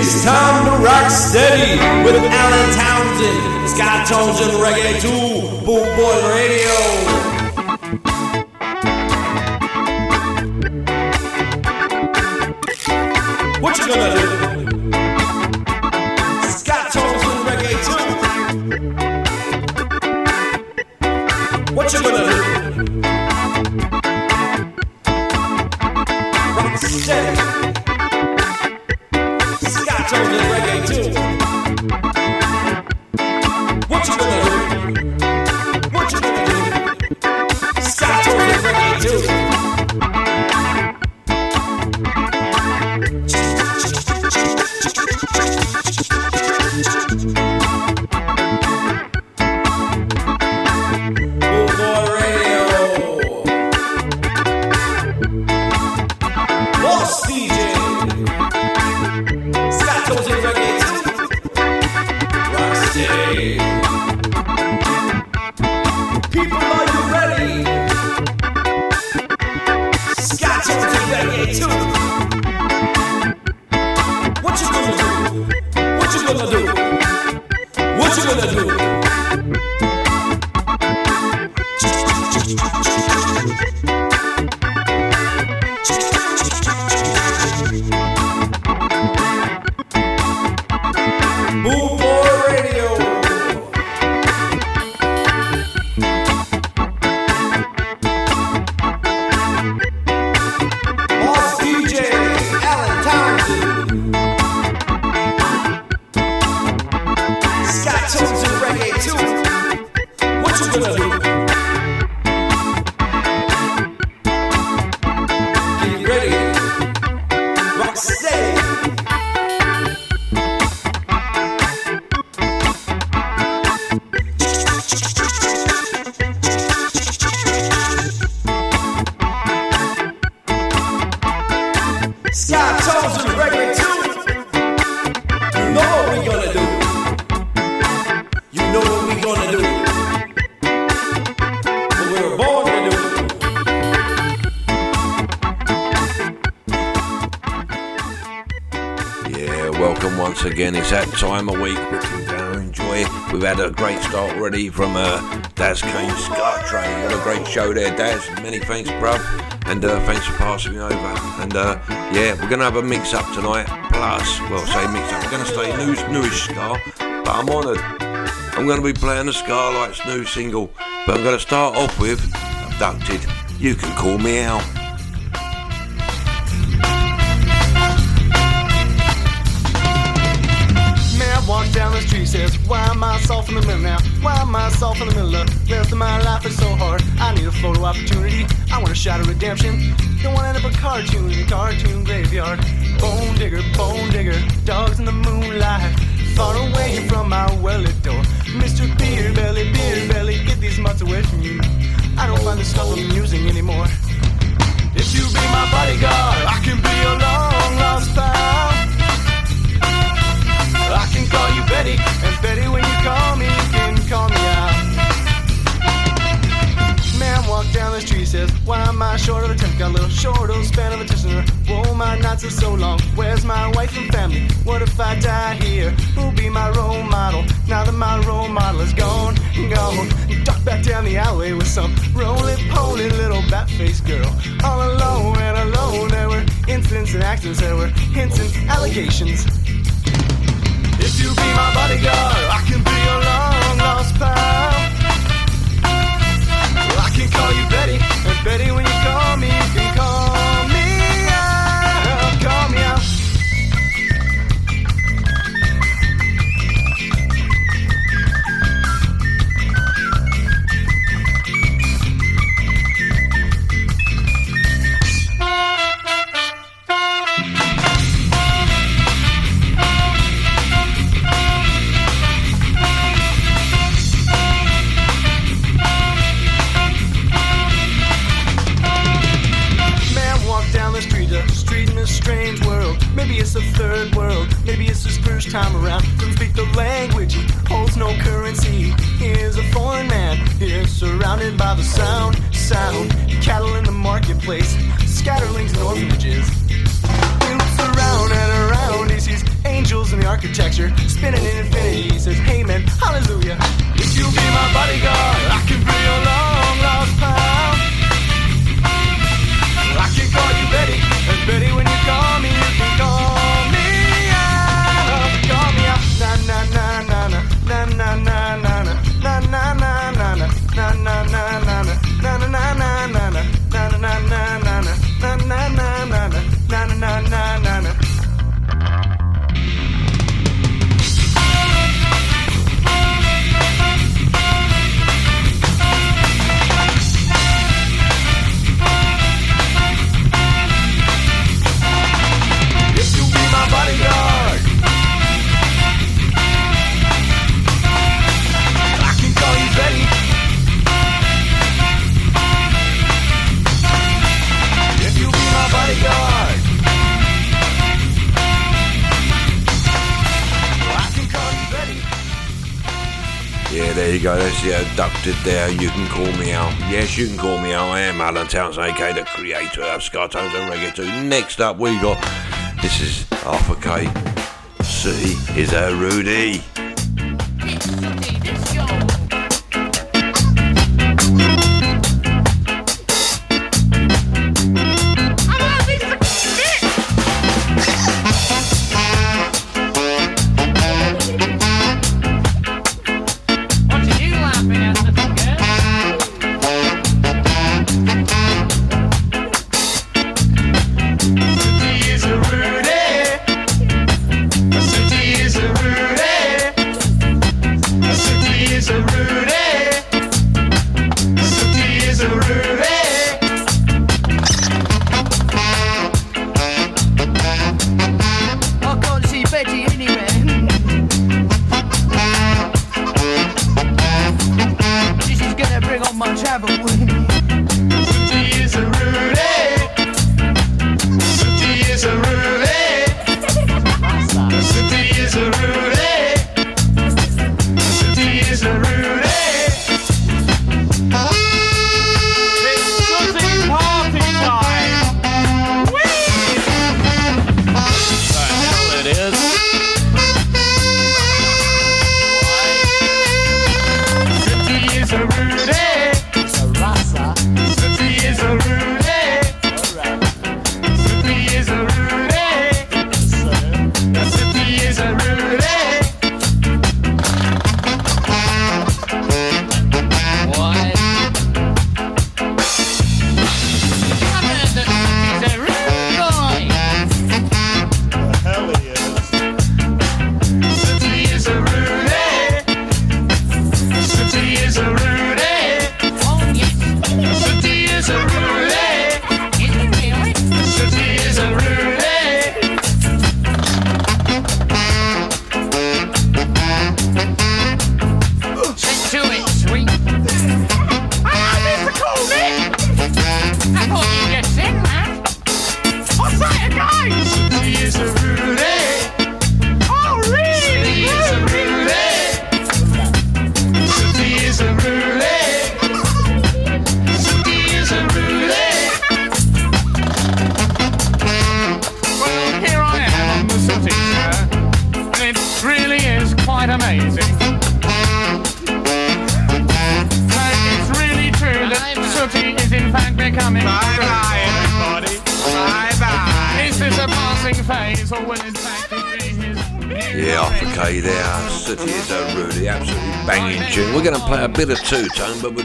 It's time to rock steady with Alan Townsend, Scott Tones and Reggae 2, Boom Boy Radio. What you gonna do? And uh, yeah, we're going to have a mix up tonight. Plus, well, say mix up. We're going to stay news, newish Ska, but I'm honoured. I'm going to be playing the Scarlight's new single, but I'm going to start off with Abducted. You can call me Al. Nights are so long. Where's my wife and family? What if I die here? Who'll be my role model? Now that my role model is gone, gone. Duck back down the alley with some roly-poly little bat-faced girl. All alone and alone, there were incidents and accidents, there were hints and allegations. If you be my bodyguard, I can be your long lost pal. I can call you Betty, and Betty, when you call me, time around. Doesn't speak the language, he holds no currency. He a foreign man, he surrounded by the sound, sound. Cattle in the marketplace, scatterlings and orphanages. He looks around and around, he sees angels in the architecture, spinning in infinity. He says, Hey man, hallelujah. If you be my bodyguard, I can be your long lost pal. I can call you Betty, and Betty when you call me. you go. That's the abducted there. You can call me Al. Yes, you can call me Al. I am Alan Towns, aka the creator of Ska Tones and Reggae 2. Next up, we got this is Arthur K. C is a Rudy.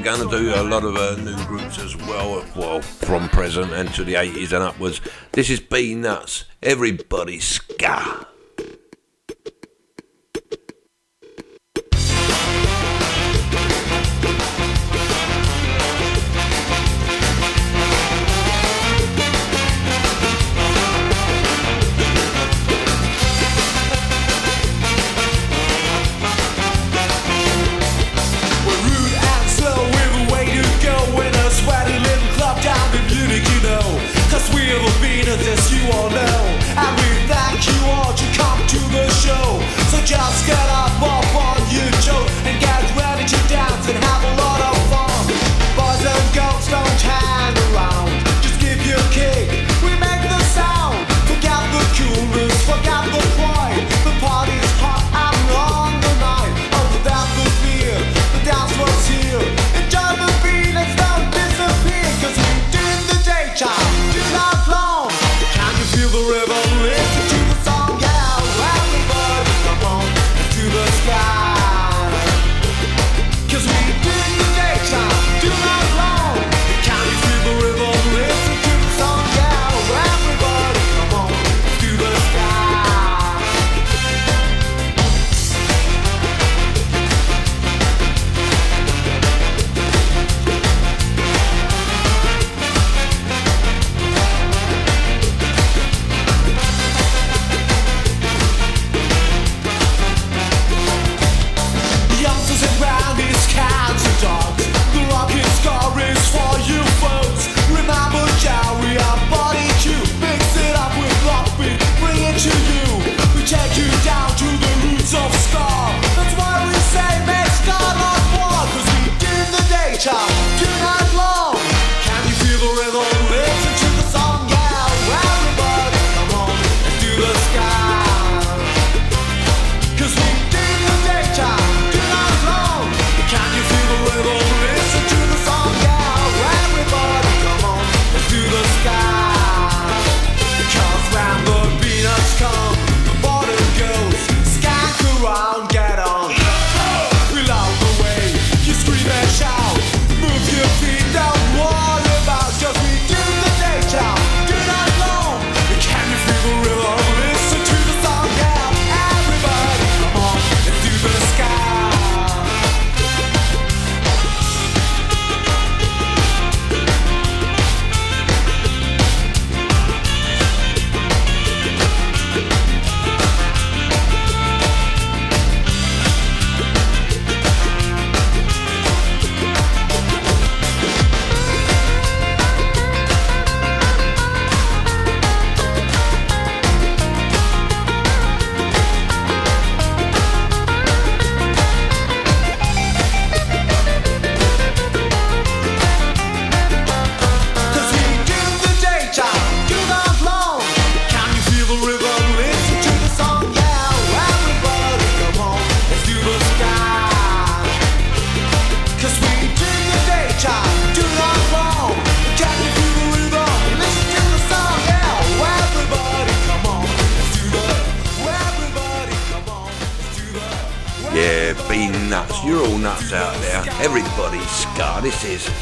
going to do a lot of uh, new groups as well, well, from present and to the 80s and upwards. This is be Nuts. Everybody.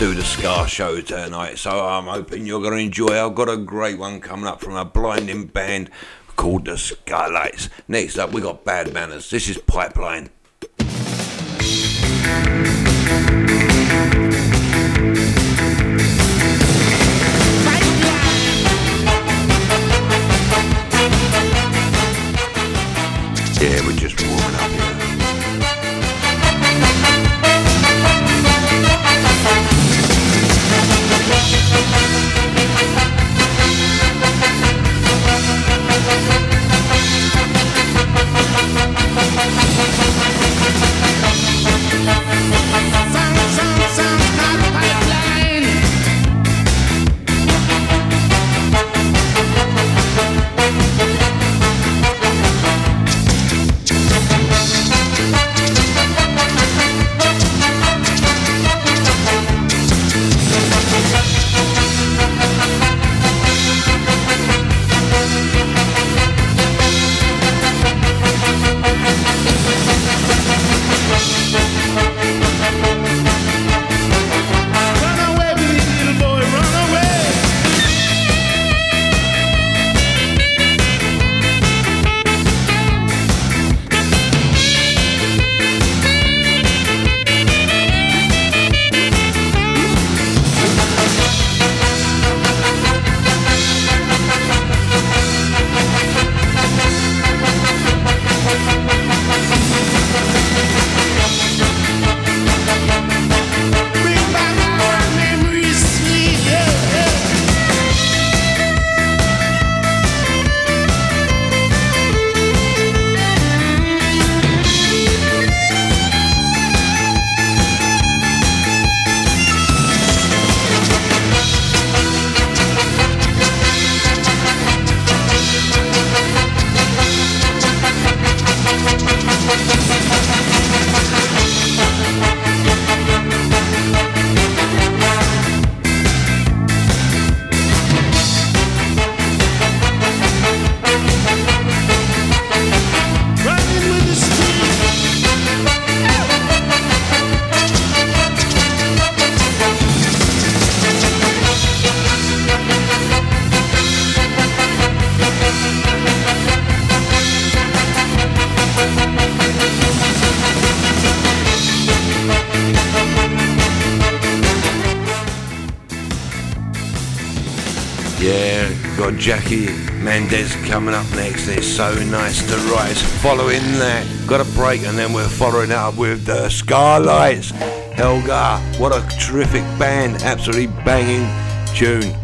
Do the Ska show tonight, so I'm hoping you're going to enjoy. I've got a great one coming up from a blinding band called the Skylights. Next up, we got Bad Manners. This is Pipeline. Yeah, we're just Jackie Mendez coming up next. It's so nice to rise. Following that, got a break, and then we're following up with the Skylights. Helga, what a terrific band! Absolutely banging tune.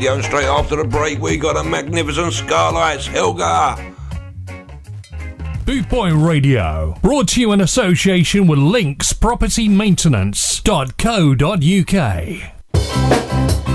radio, and straight after the break, we got a magnificent Skylights Helga. Bootboy Radio, brought to you in association with Links Property linkspropertymaintenance.co.uk.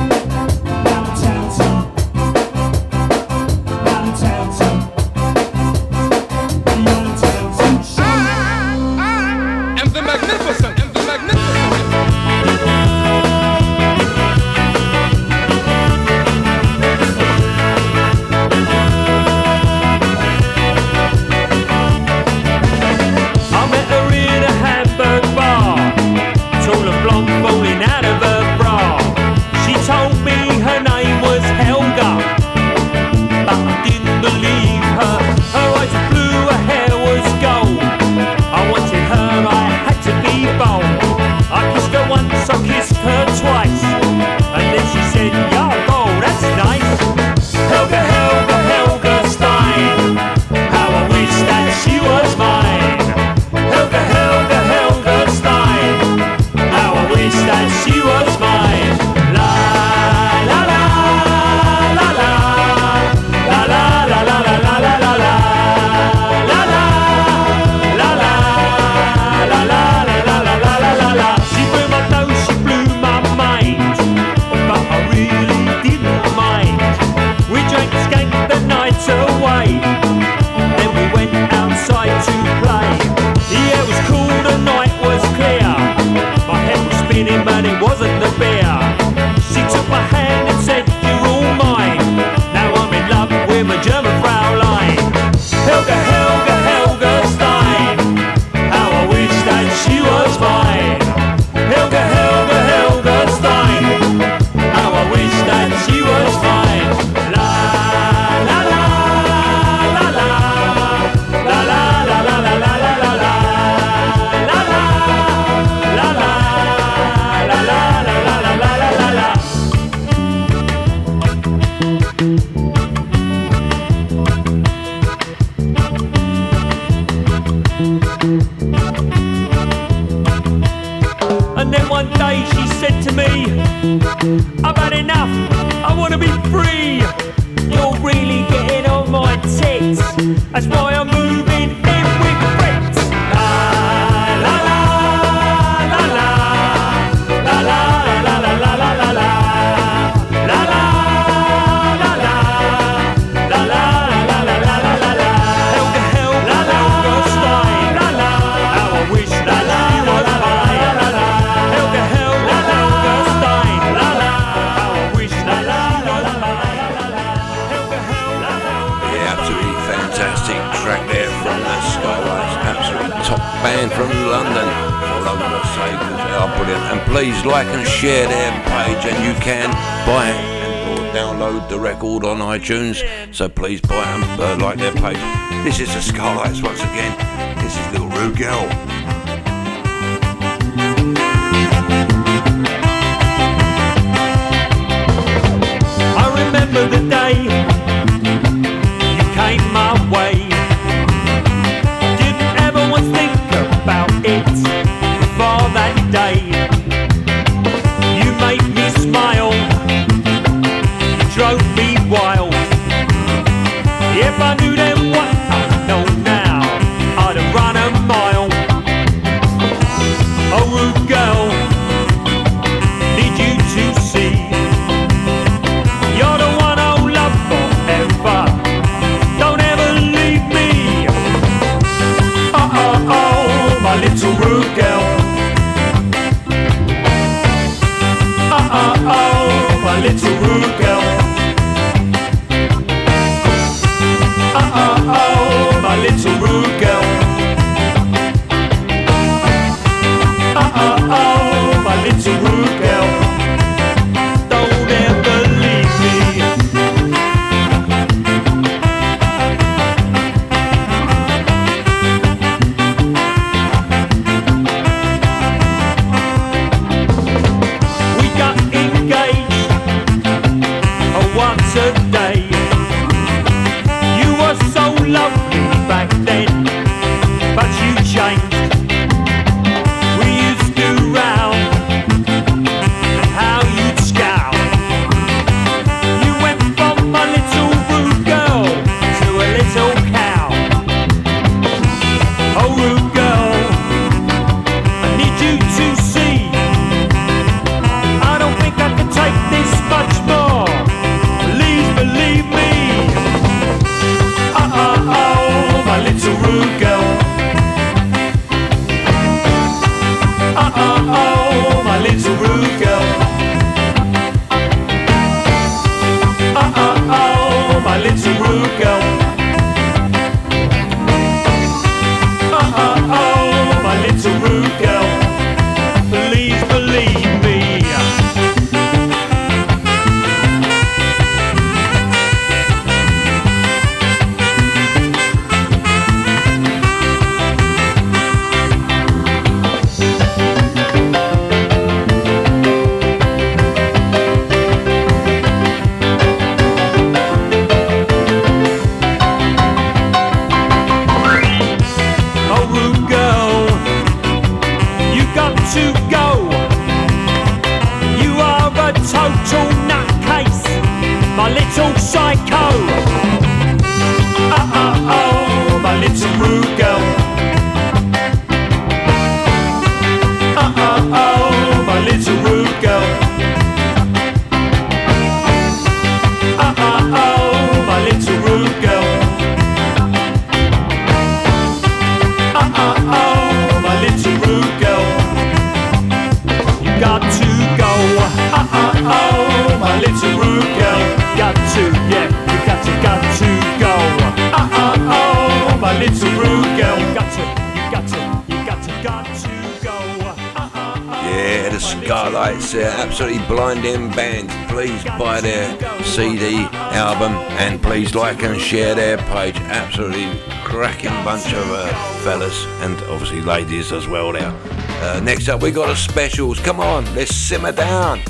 share their page. Absolutely cracking bunch of uh, fellas and obviously ladies as well. Now, uh, next up we got a specials. Come on, let's simmer down.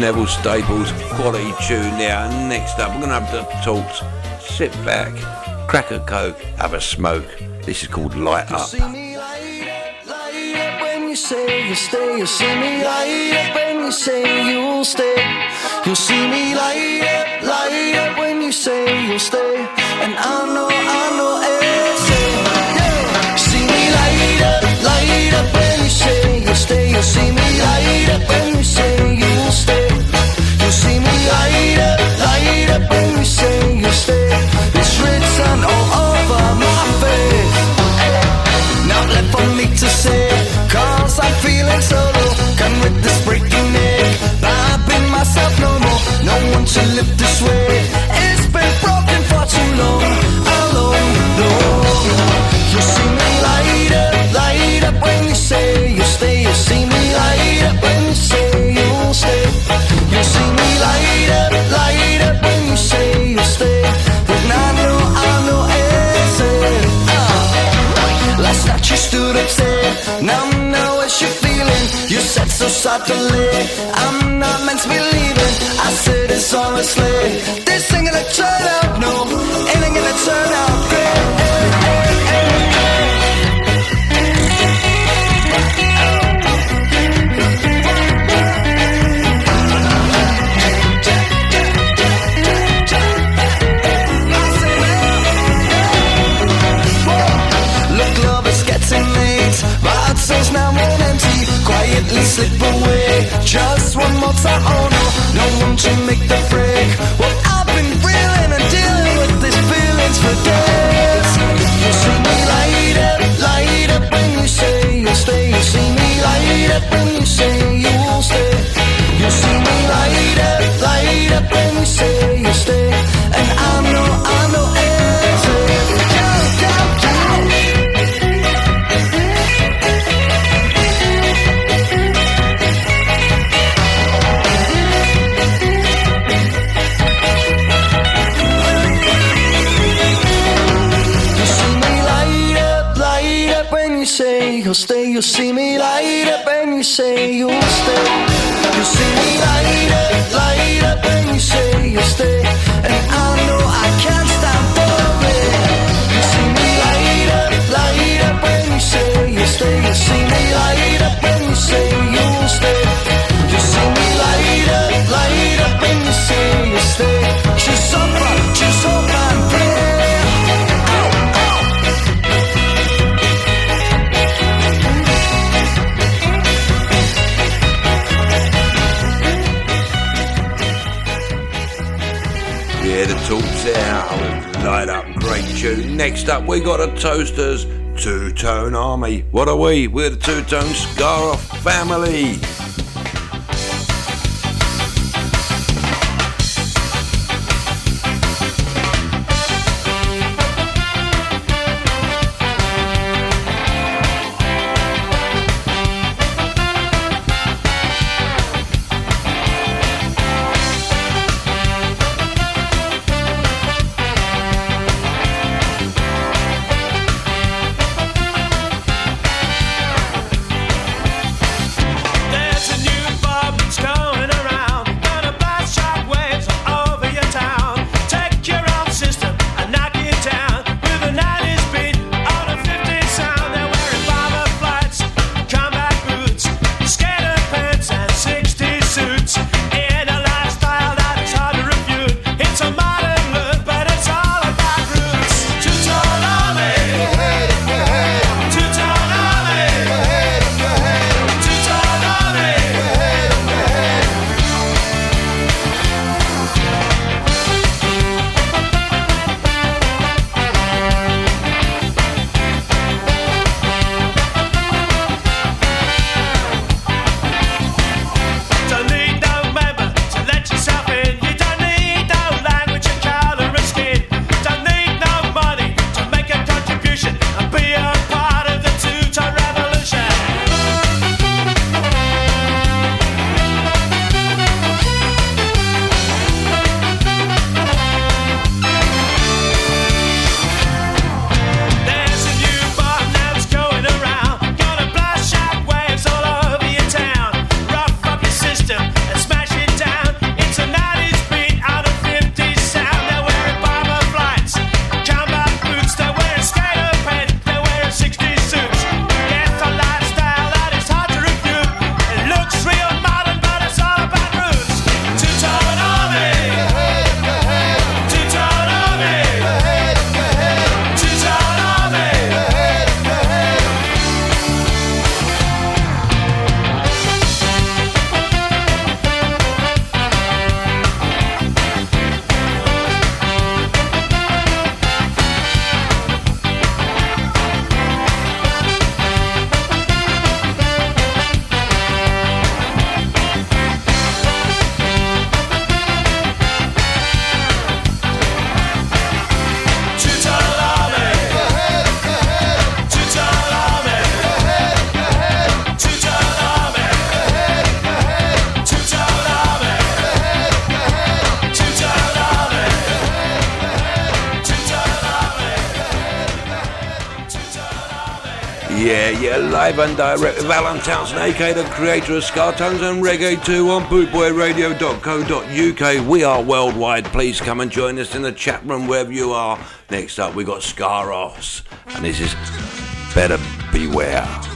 Neville Staples. Quality tune now. Next up, we're going to have the talks. Sit back, crack a coke, have a smoke. This is called Light Up. You when you say you stay. You see me light up when you say you'll stay. You see me light up, light up when you say you'll stay. And I know, I know. I'm not meant to be leaving. I say this honestly. This ain't gonna turn out, no, it ain't gonna turn out. gently slip away. Just one more time, oh no, no, one to make the break? Well, I've been reeling and dealing with these feelings for days. You see me light up, light up when you say you'll stay. You see me light up when you say you will stay. You see me light up, light up when you say. You see me light up and you say you'll stay. You see me light up, light up and you say you'll stay. And I know. tune. Next up, we got a Toasters Two Tone Army. What are we? We're the Two Tone Scar Off family. live and direct with Alan Townsend, aka the creator of Scar Tones and Reggae 2 on bootboyradio.co.uk. We are worldwide. Please come and join us in the chat room wherever you are. Next up, we got Scar Offs, and this is Better Beware.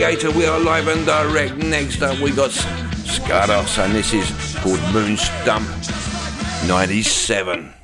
Creator. We are live and direct. Next up, we got Skaos, and this is called Moon Stump 97.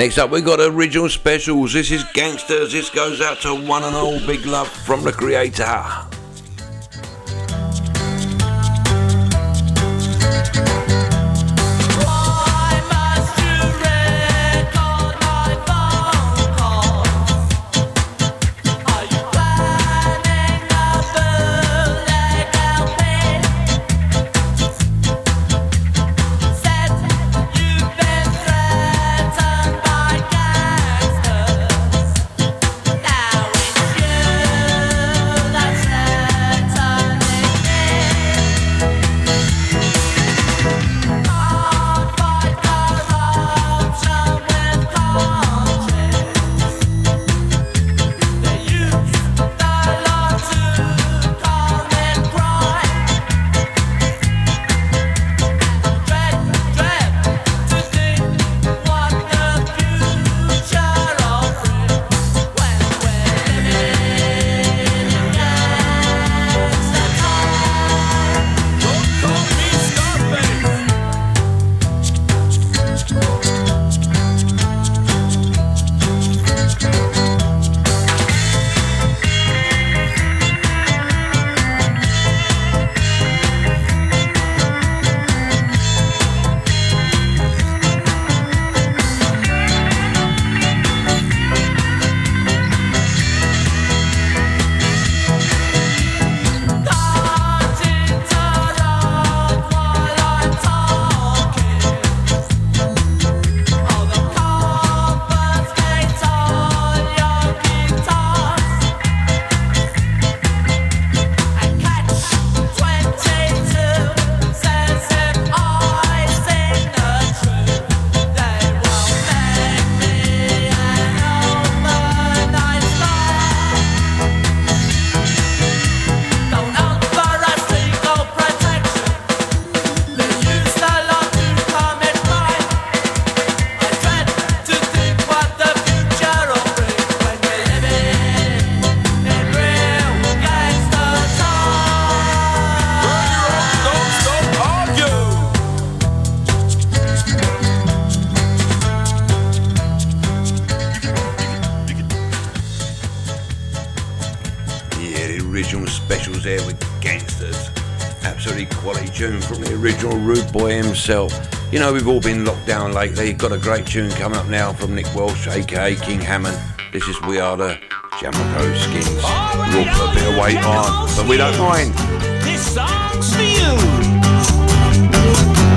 Next up, we've got original specials. This is Gangsters. This goes out to one and all. Big love from the creator. Rude You know, we've all been locked down lately. Got a great tune coming up now from Nick Welsh, aka King Hammond. This is We Are the Jacamo Skins. We'll put a bit of weight on, but we don't mind. This song's for you.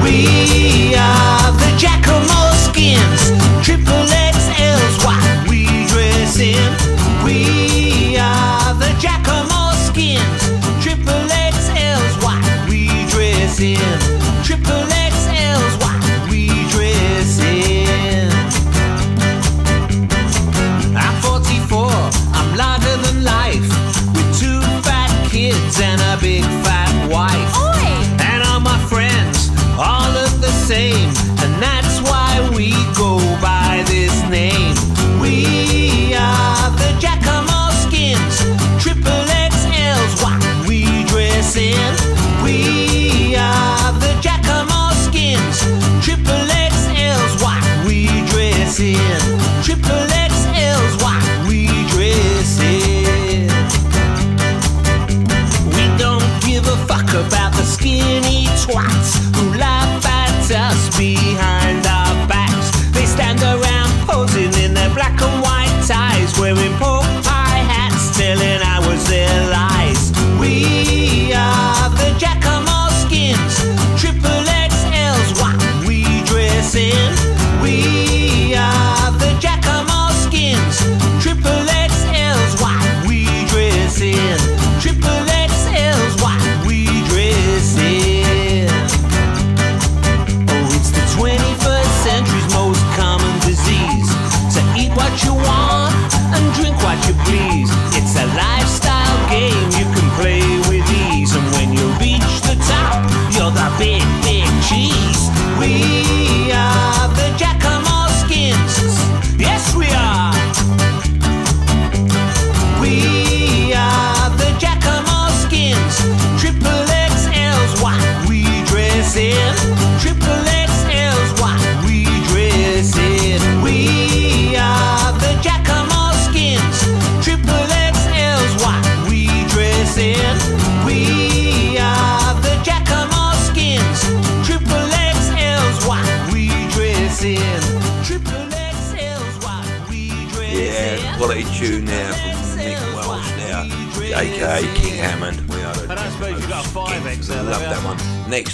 We are the Jacamo skins, triple XL's what we dress in. We are the Jacamo skins, triple XL's what we dress in. Triple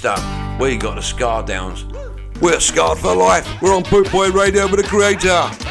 We got the Scar Downs. We're scarred for life. We're on Bootboy Radio with the creator.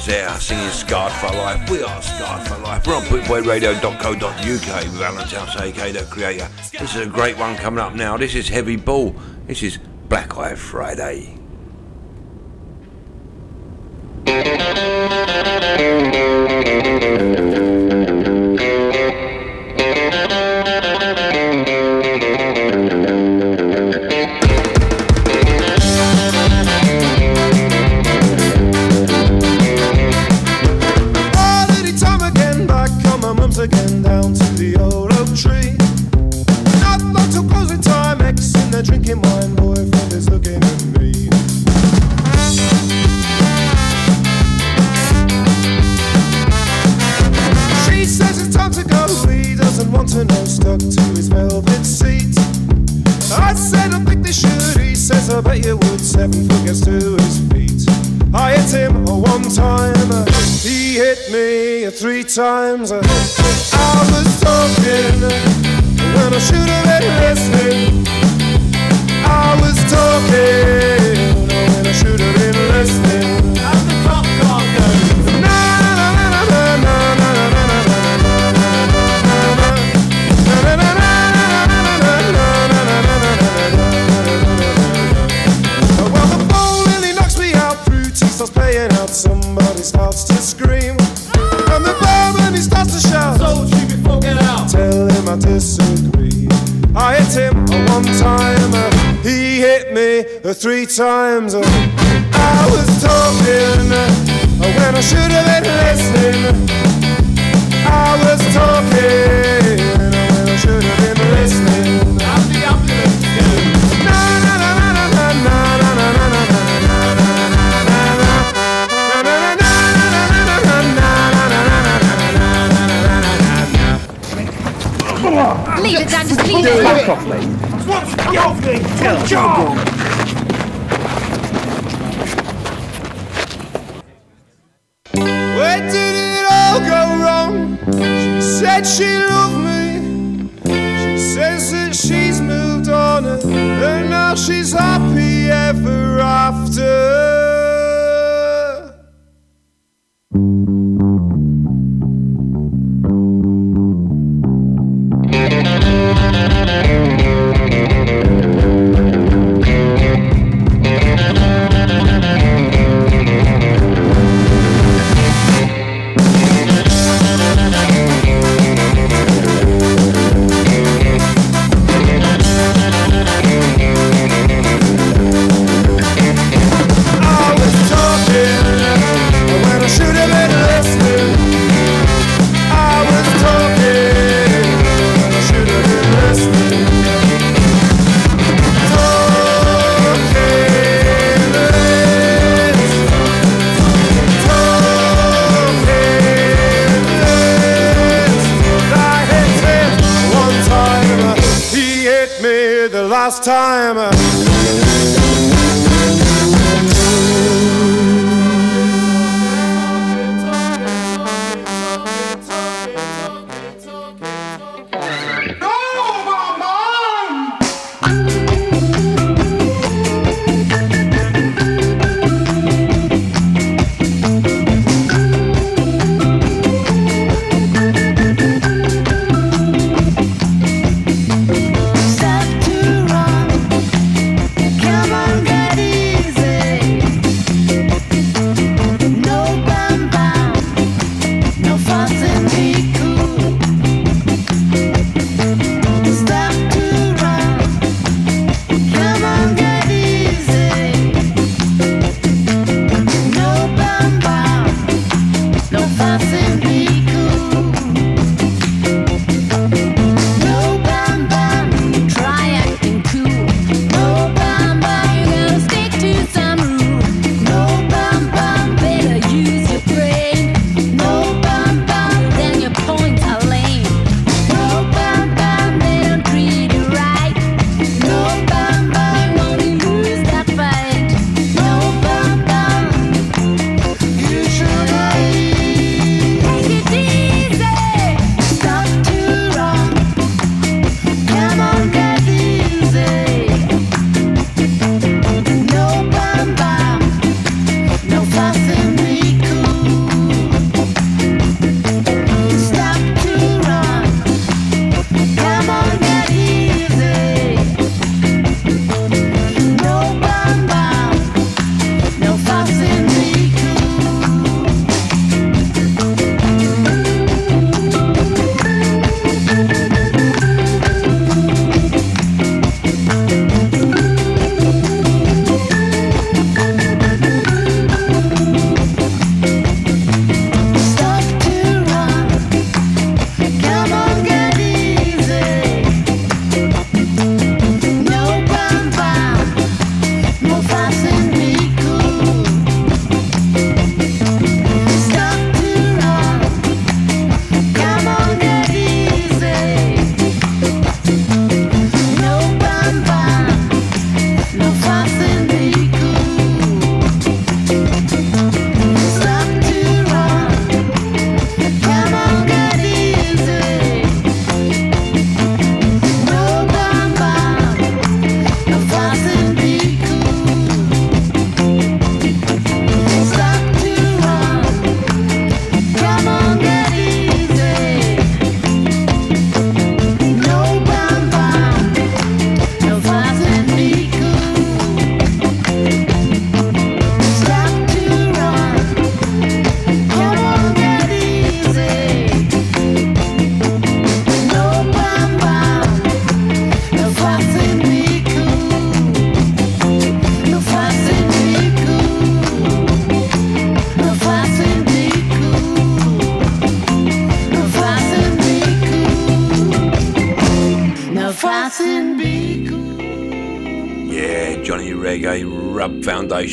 singing Scarred for Life. We are Scarred for Life. We're on bootboyradio.co.uk with Alan Towns, aka The Creator. This is a great one coming up now. This is Heavy Ball. This is Black Eye Friday. last time.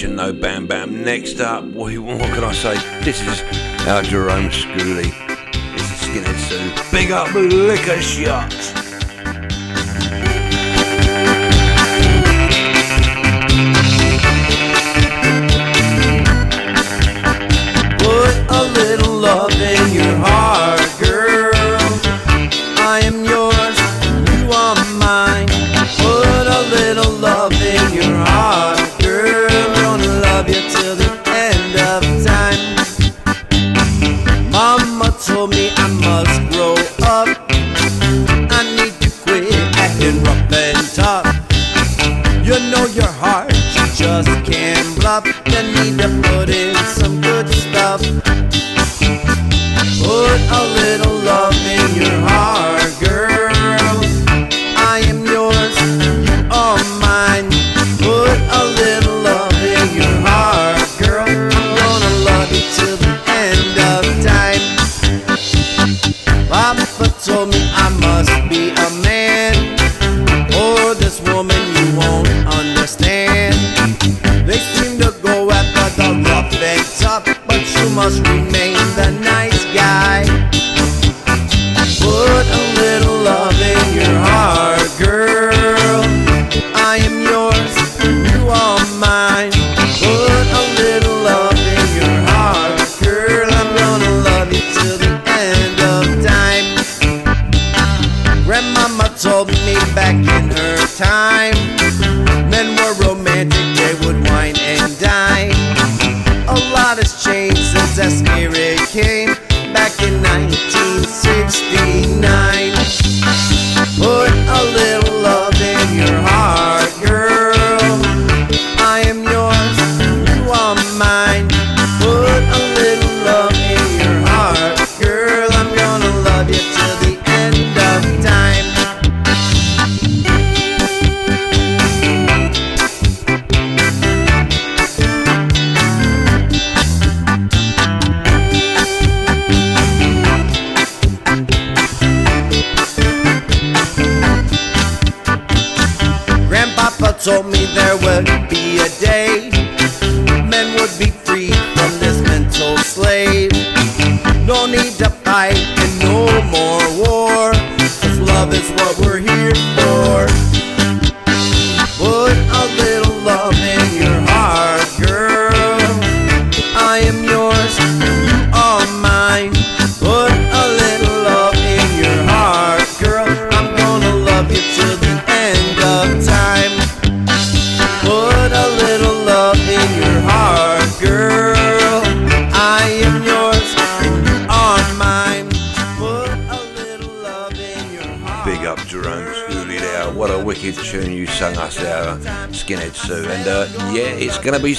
No Bam Bam. Next up, what, what can I say? This is our Jerome Schooley. This is Skinhead Soon. Big up, liquor shot.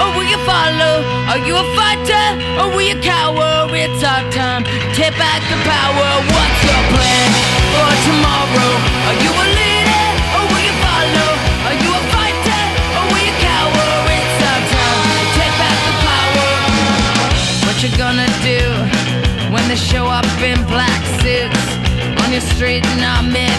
or will you follow? Are you a fighter or will you cower? It's our time to take back the power. What's your plan for tomorrow? Are you a leader or will you follow? Are you a fighter or will you cower? It's our time to take back the power. What you gonna do when they show up in black suits on your street and I'm in?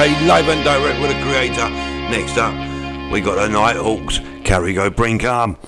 Live and direct with the creator. Next up, we got the Nighthawks, Carry Go Bring Come.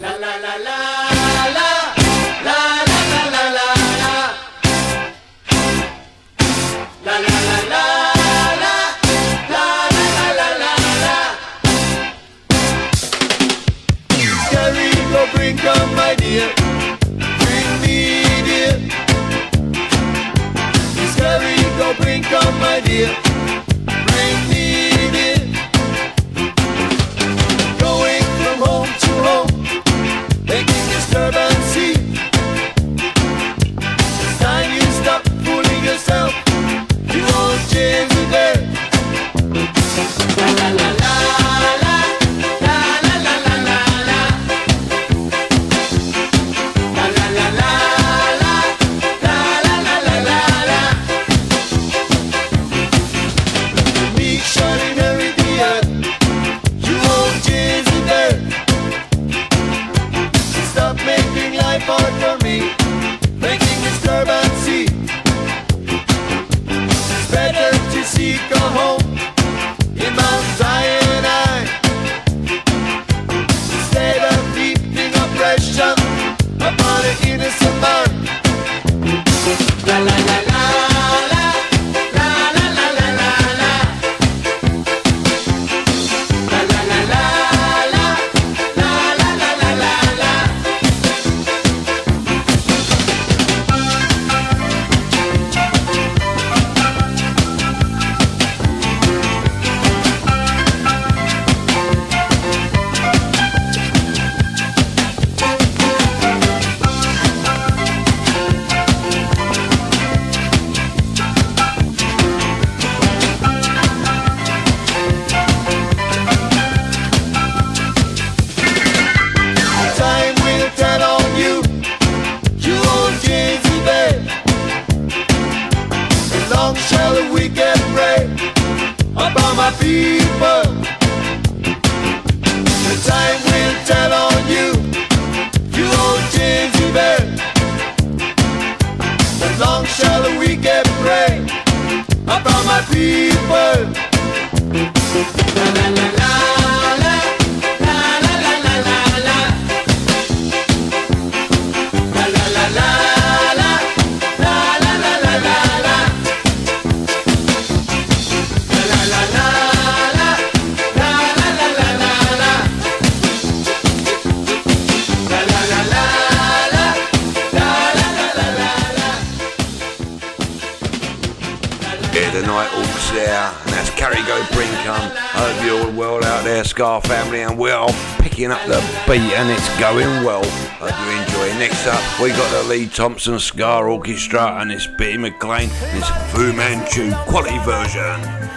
Thompson Ska Orchestra and it's Bitty McLean and it's Fu Manchu quality version.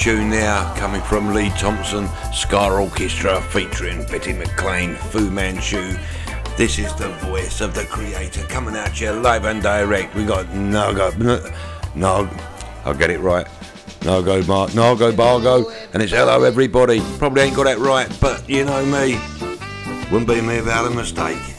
Tune there coming from Lee Thompson, Ska Orchestra featuring Bitty McLean, Fu Manchu. This is the voice of the creator coming at you live and direct. We got Nago, no, I'll get it right. Nago Mark, Nago Bargo, and it's hello everybody. Probably ain't got that right, but you know me. Wouldn't be me without a mistake.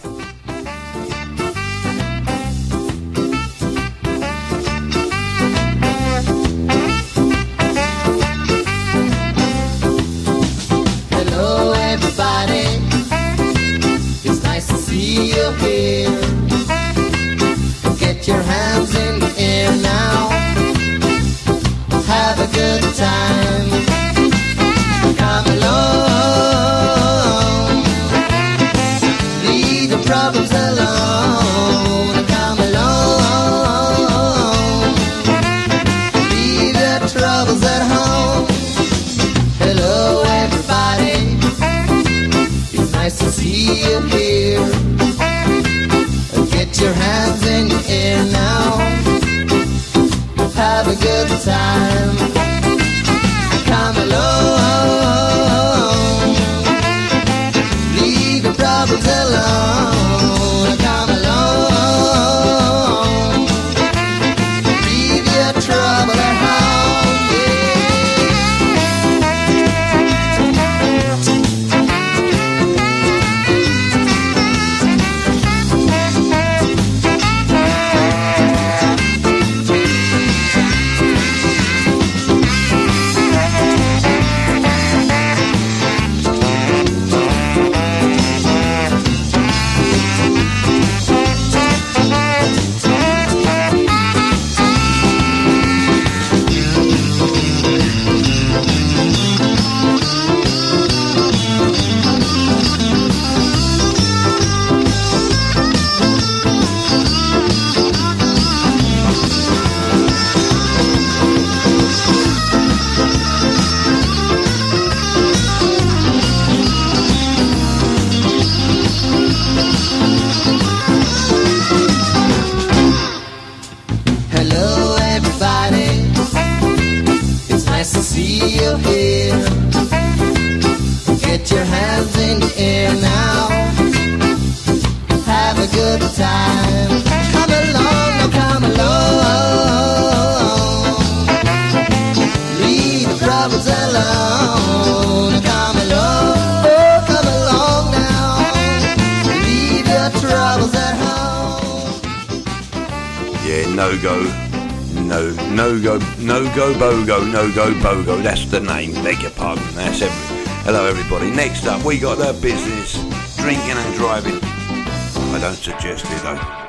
No go bogo, no go bogo. That's the name. Beg your pardon. That's every. Hello, everybody. Next up, we got the business drinking and driving. I don't suggest it though.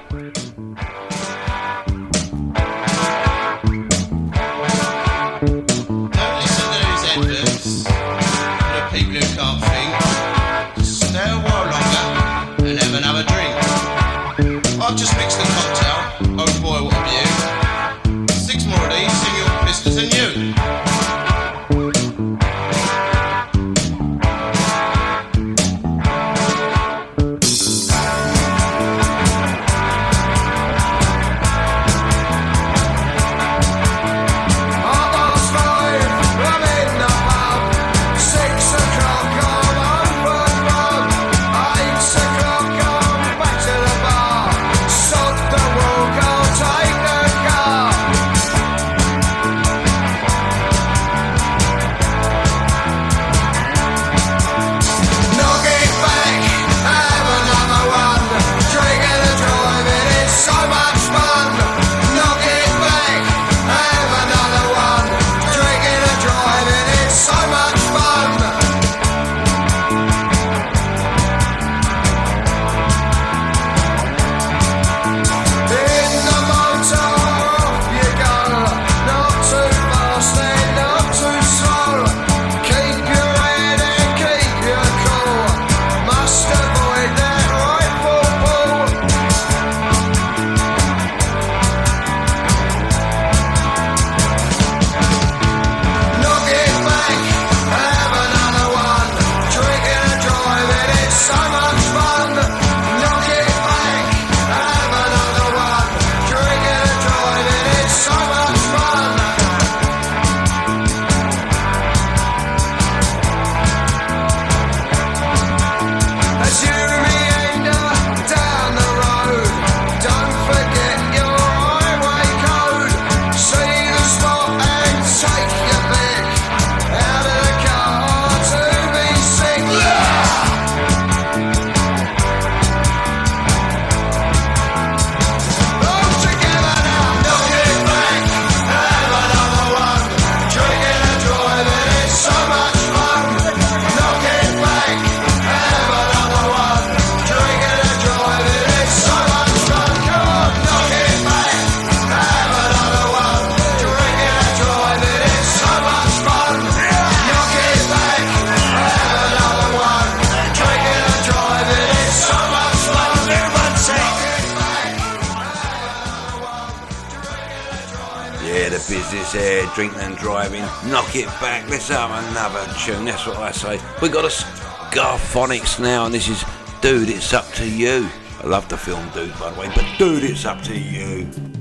Yeah, the business here, drinking and driving. Knock it back. Let's have another tune. That's what I say. We got a Skaphonics now, and this is Dude, It's Up to You. I love the film Dude, by the way, but Dude, It's Up to You.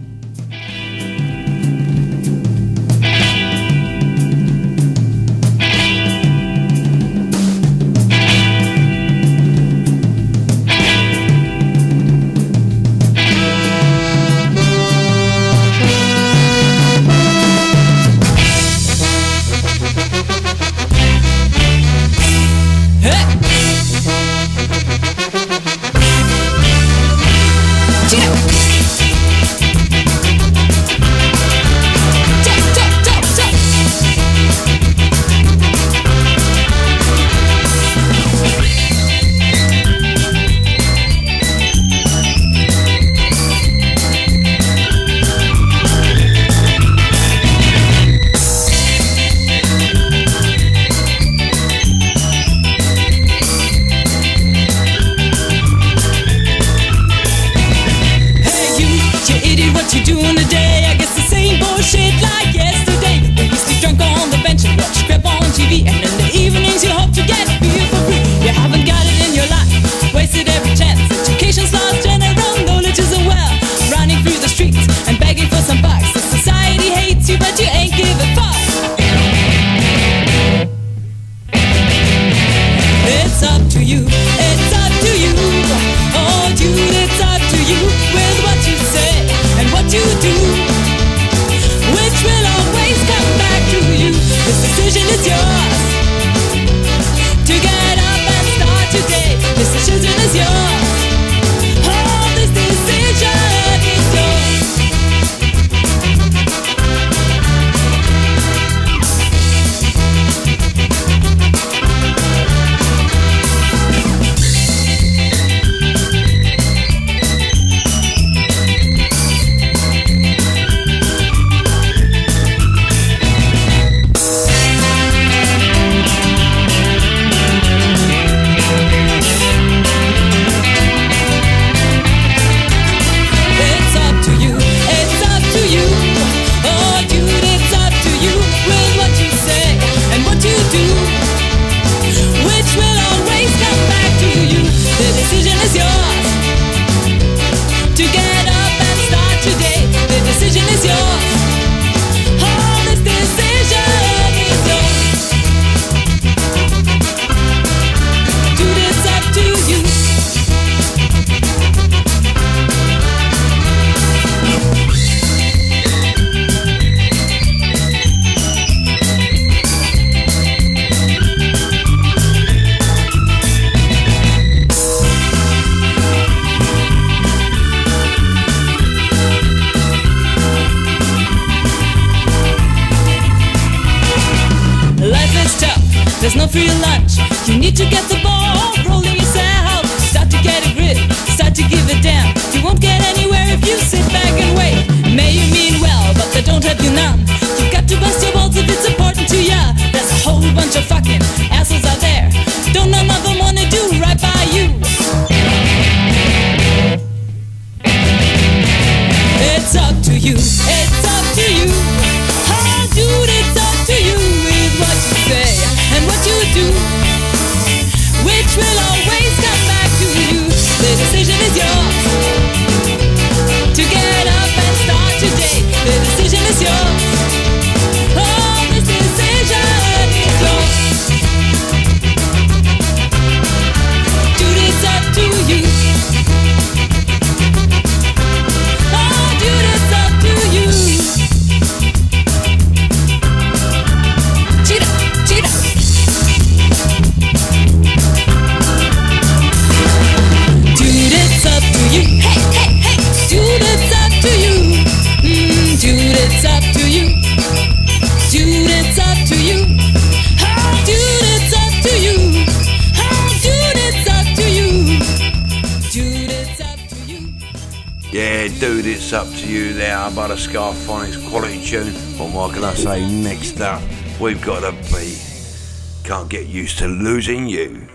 Skaphonics quality tune. What what can I say? Next up, we've got a beat. Can't get used to losing you.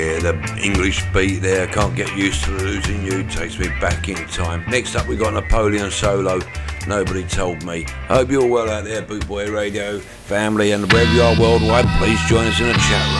Yeah, the English beat there. Can't get used to losing you. Takes me back in time. Next up, we got Napoleon Solo. Nobody told me. Hope you're well out there, Bootboy Radio family, and wherever you are worldwide, please join us in the chat room.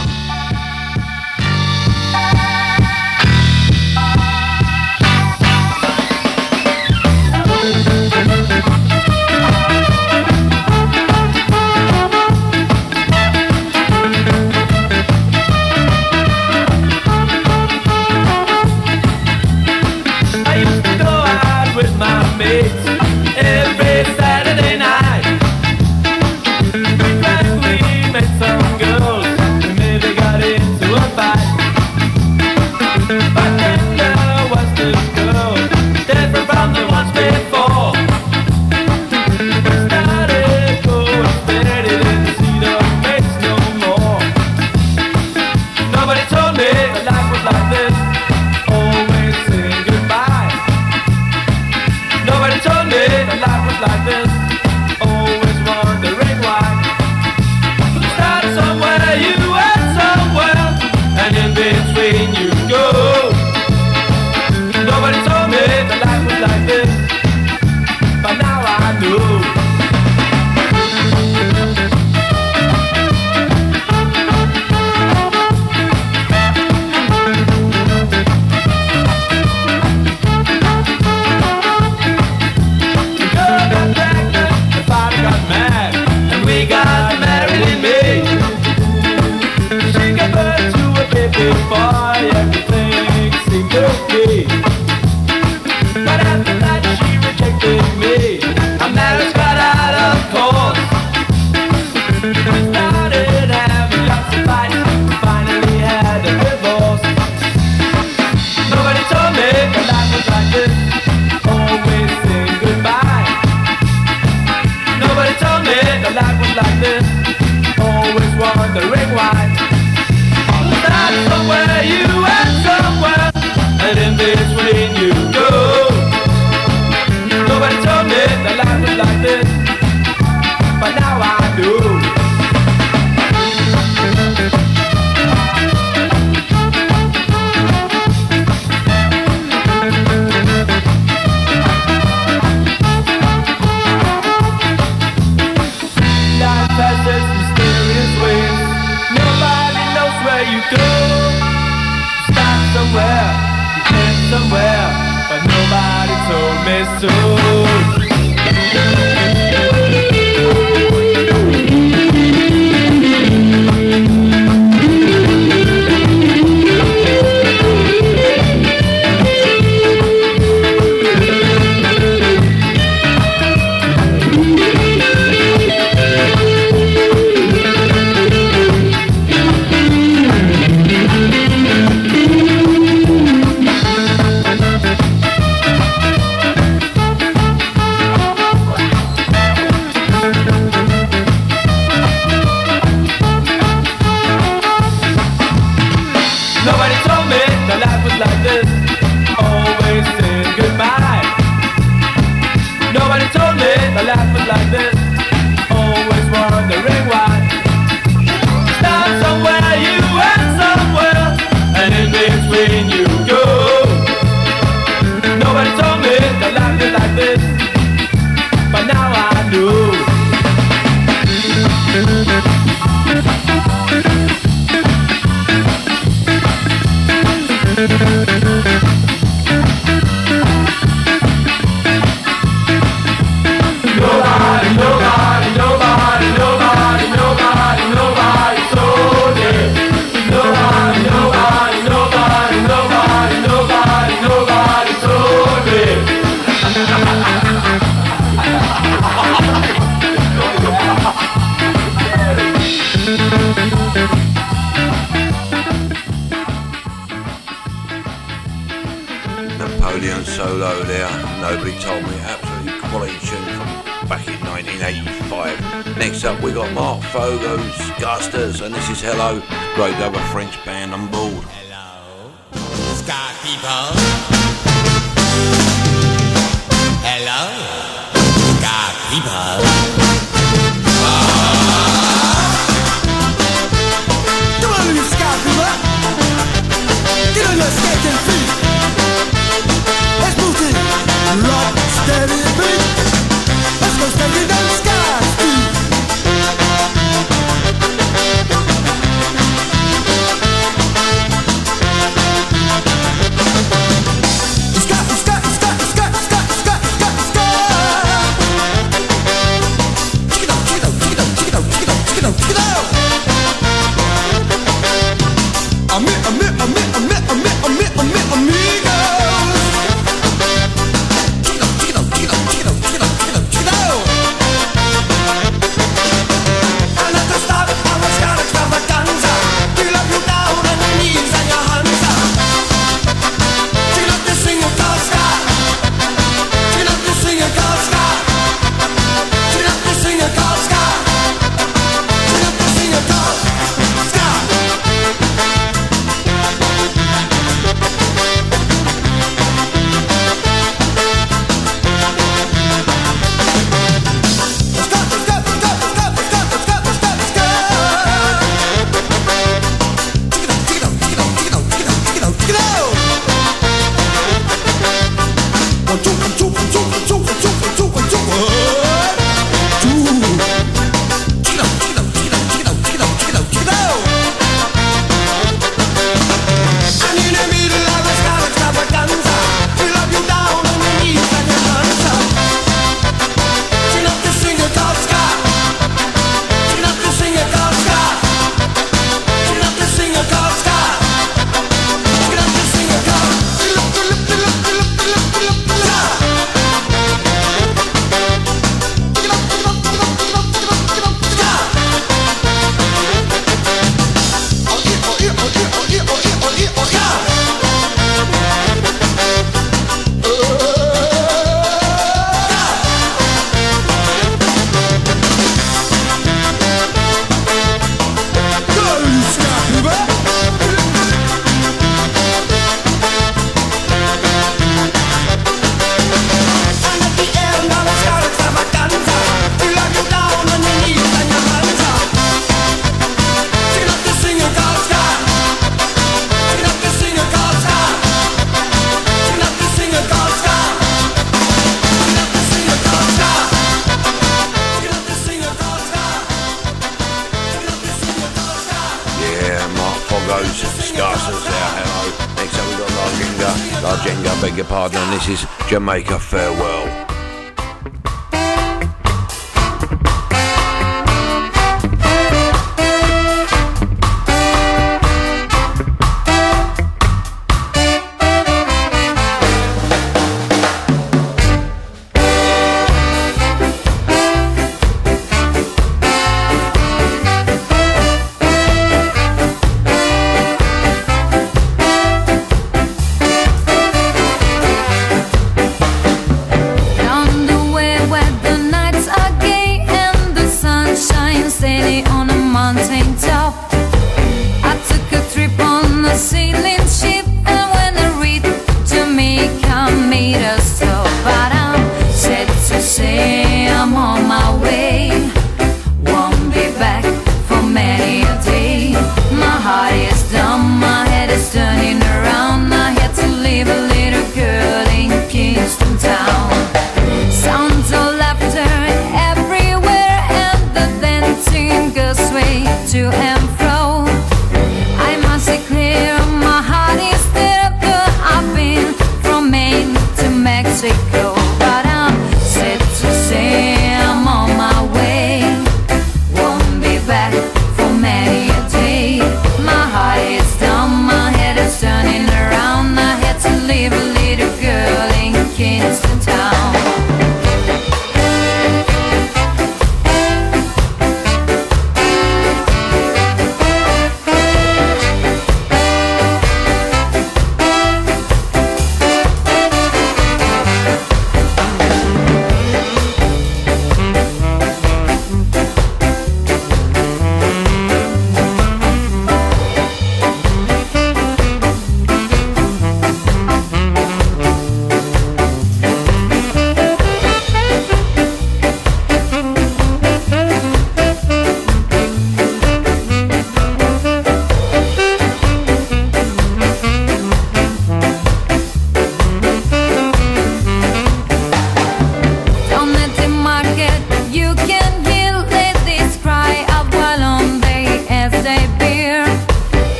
Largenga, beg your pardon, and this is Jamaica Farewell.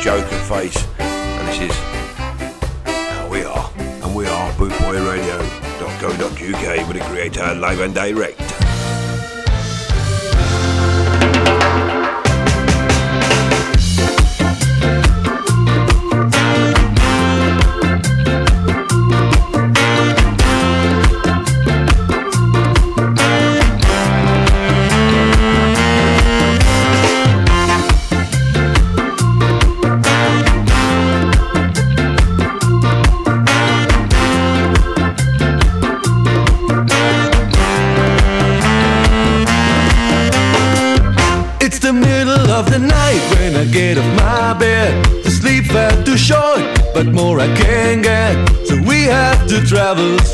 Joker Face, and this is how we are, and we are bootboyradio.co.uk with the creator live and direct.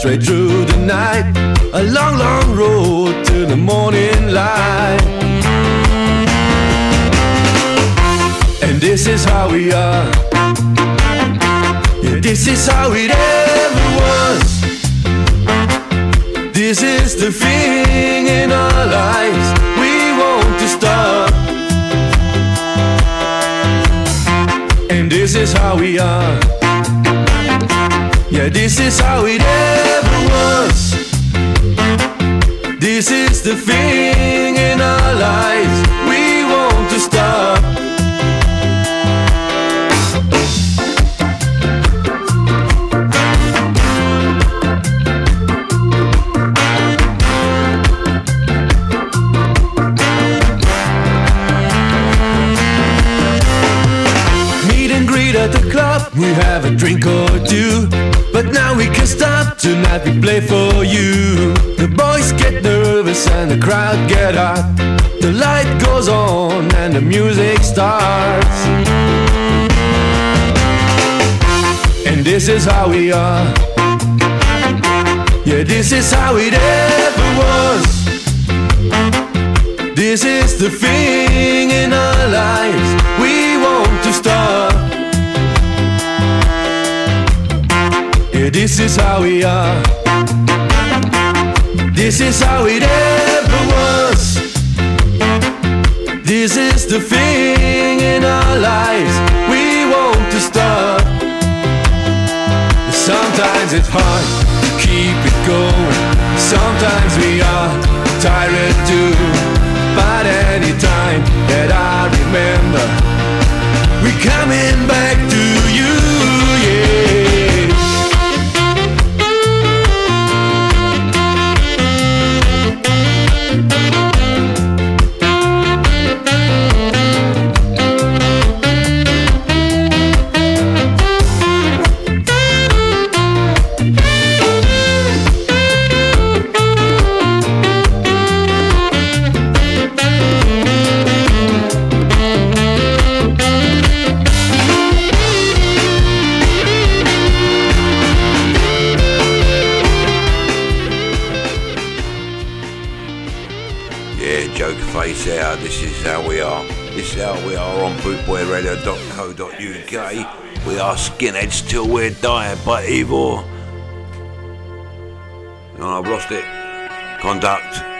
Straight through the night. A long, long road to the morning light. And this is how we are. We are. Yeah, this is how it ever was. This is the thing in our lives we want to stop. Yeah, this is how we are. This is how it ever Sometimes hard keep it going. Sometimes we are tired too. But anytime that I remember, we're coming back bootboyradio.co.uk. We are skinheads till we're dying but evil. I've lost it. Conduct.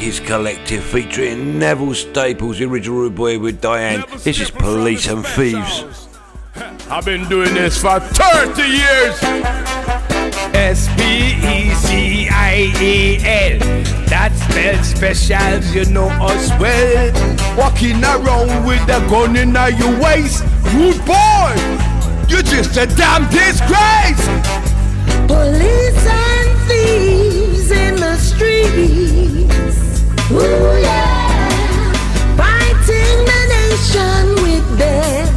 His Collective featuring Neville Staples, the original Rude Boy with Diane. This is Police and Thieves. I've been doing this for 30 years. S P E C I E L. That spells specials, you know us well. Walking around with a gun in your waist. Rude boy, you're just a damn disgrace. Police and thieves in the street. Ooh, yeah. Fighting the nation with them.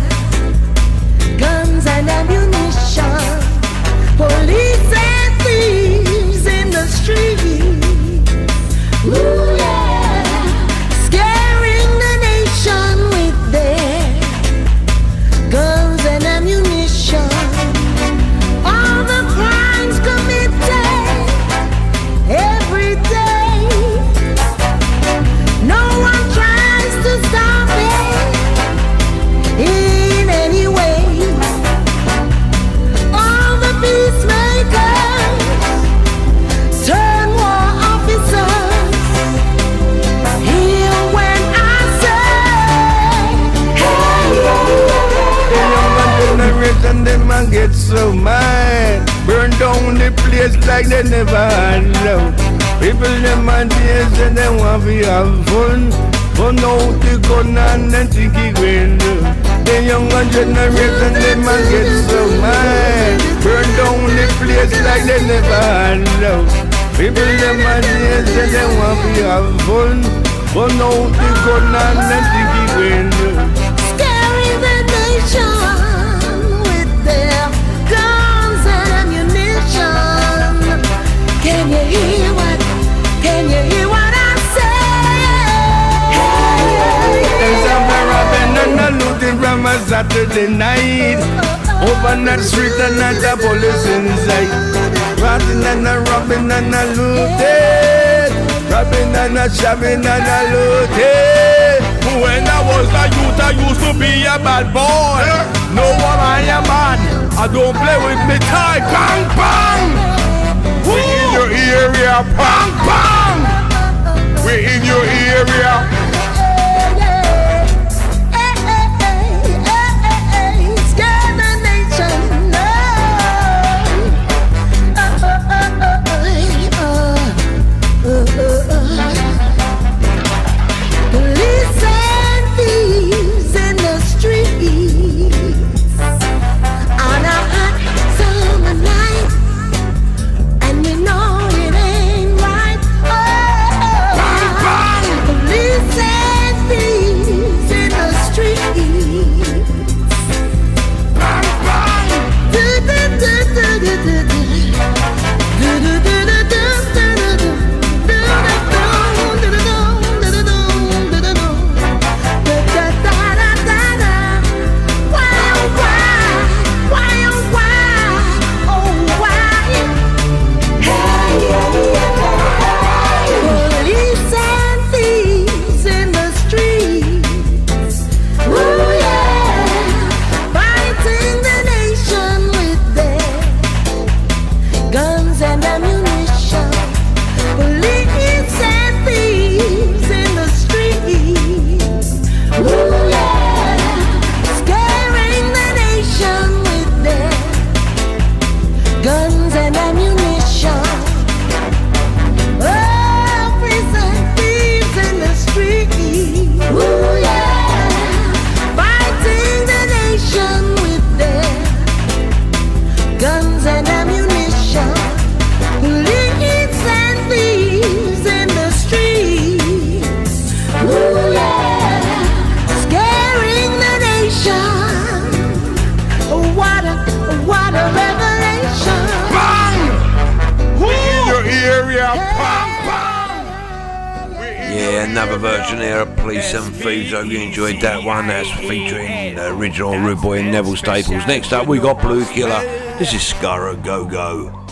another version here of Police and Thieves. Hope you enjoyed that one. That's featuring the original Rude Boy and Neville Staples. Next up, we got Bluekilla. This is Ska Go Go.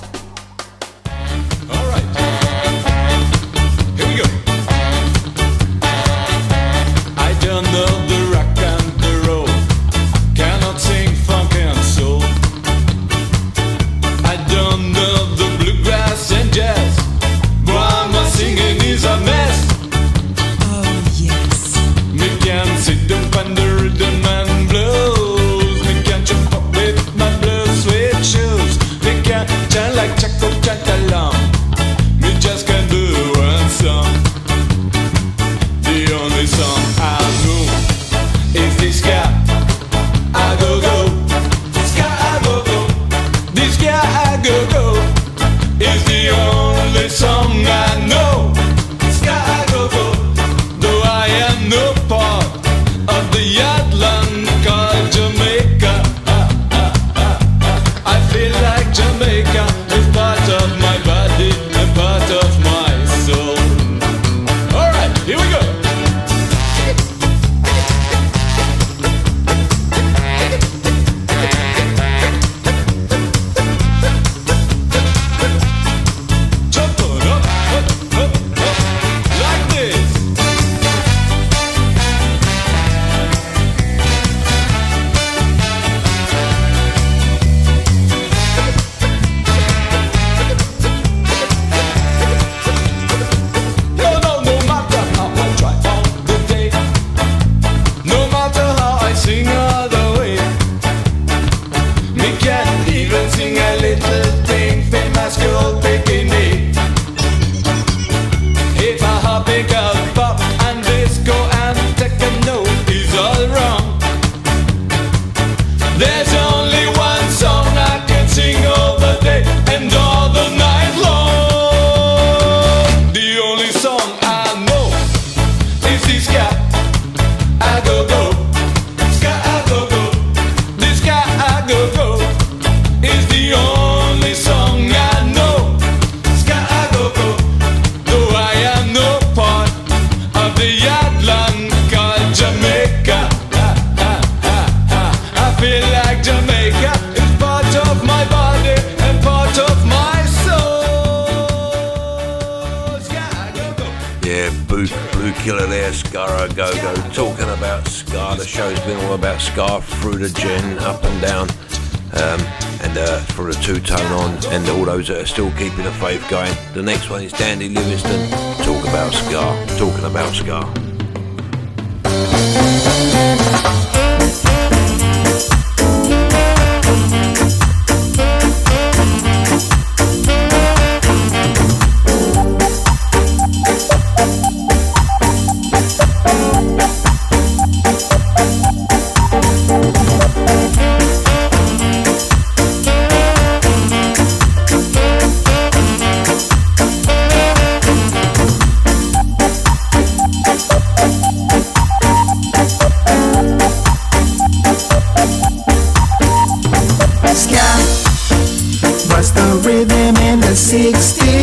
wave going. The next one is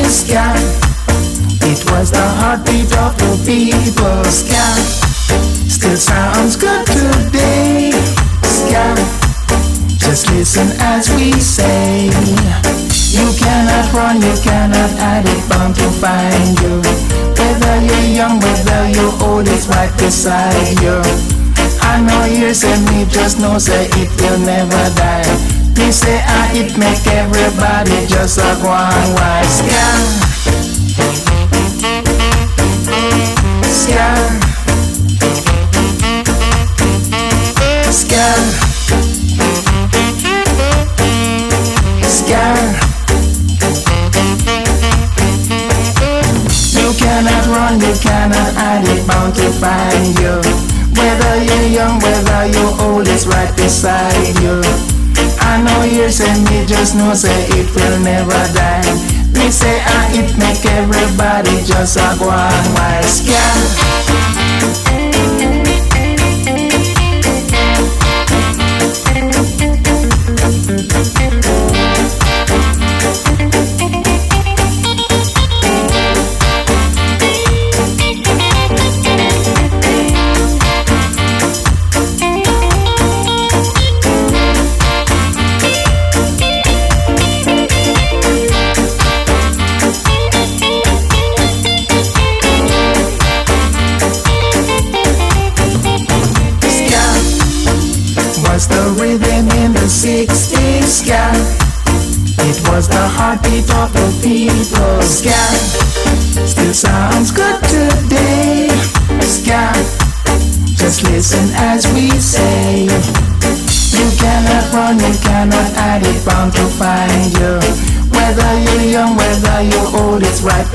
Ska. It was the heartbeat of the people. Ska. Still sounds good today. Ska. Just listen as we say. You cannot run, you cannot hide it, bound to find you. Whether you're young, whether you're old, it's right beside you. I know you and me, just know say it will never die. Me say I it make everybody just a one wise. Wild Ska. Ska. Ska. Ska. You cannot run, you cannot hide, it bound to find you. Whether you're young, whether you're old, it's right beside you. I know you say me just know say it will never die. Me say ah it make everybody just a go on wild scam.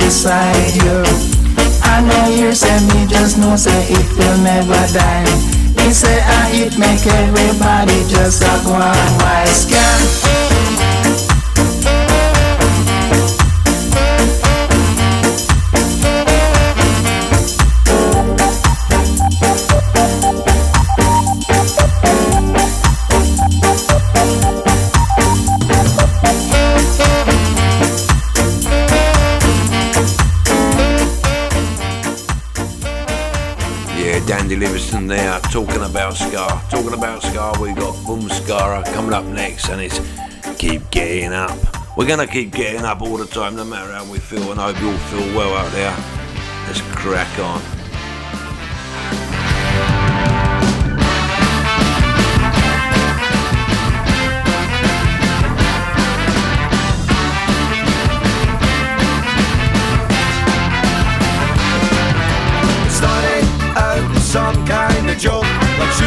Beside you. I know you say me just know say it will never die. He say I it make everybody just a go on wise can. Livingston there, talking about Ska. Talking about Ska, we got Boom Scara coming up next, and it's Keep Getting Up. We're gonna keep getting up all the time, no matter how we feel, and I hope you all feel well out there. Let's crack on.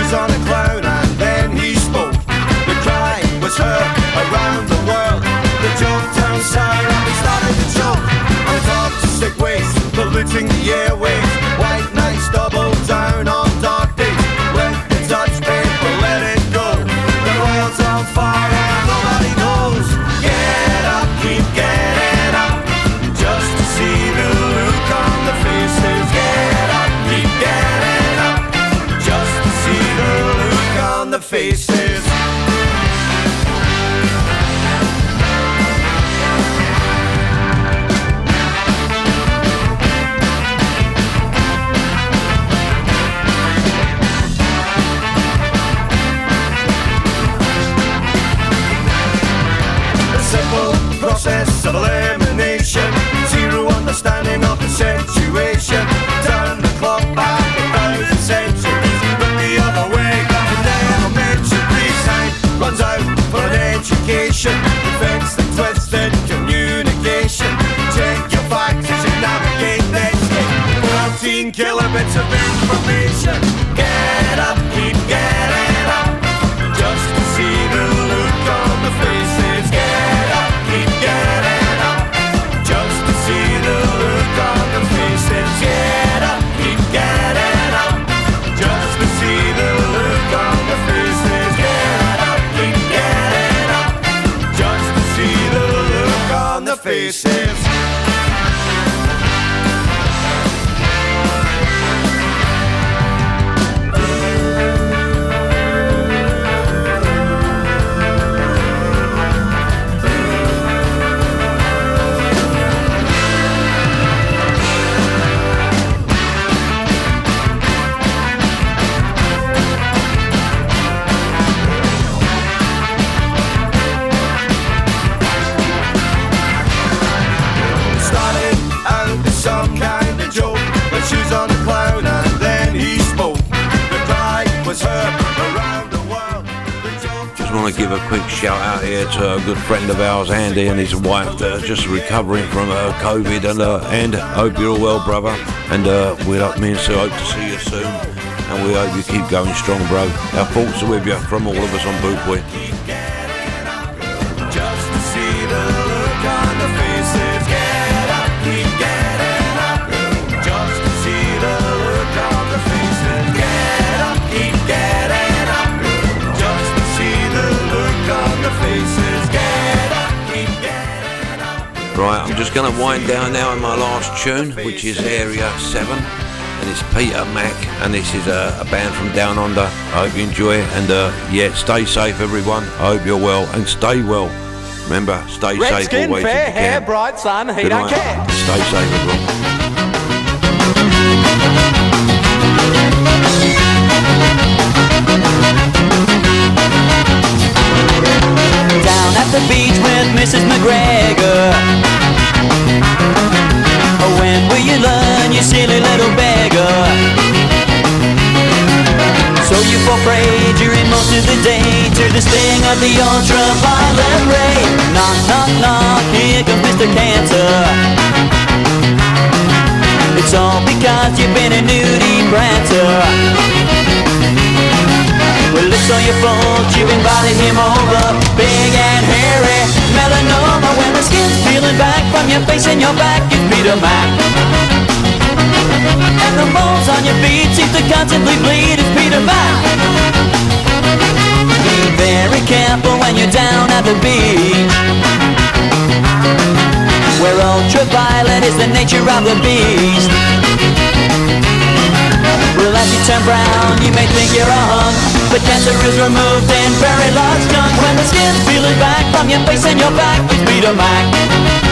Shoes on a clown, and then he spoke. The cry was heard around the world. The joke turned sour, and we started to choke. On toxic waste, polluting the airways. Information. Give a quick shout out here to a good friend of ours, Andy, and his wife that are just recovering from uh, COVID. And uh, and hope you're all well, brother. And uh, we like me and Sue hope to see you soon. And we hope you keep going strong, bro. Our thoughts are with you from all of us on Boot Boy. Just going to wind down now in my last tune, which is Area 7. And it's Peter Mac, and this is a, a band from Down Under. I hope you enjoy it. And uh, yeah, stay safe, everyone. I hope you're well, and stay well. Remember, stay Red safe skin, always. fair if you hair, can. bright sun, he Good don't night. care. Stay safe, everyone. Down at the beach with Mrs. McGregor. Sting of the ultraviolet ray. Knock, knock, knock, here comes Mr. Cancer. It's all because you've been a nudie prancer. Well, it's so you fold, you've invited him over. Big and hairy, melanoma when the skin's peeling back from your face and your back. It's Peter Mac. And the moles on your feet seem to constantly bleed. It's Peter Mac. Very careful when you're down at the beach. Where ultraviolet is the nature of the beast. Well, as you turn brown, you may think you're a hunk, but cancer is removed in very large chunks when the skin's peeling back from your face and your back. It's Peter Mac.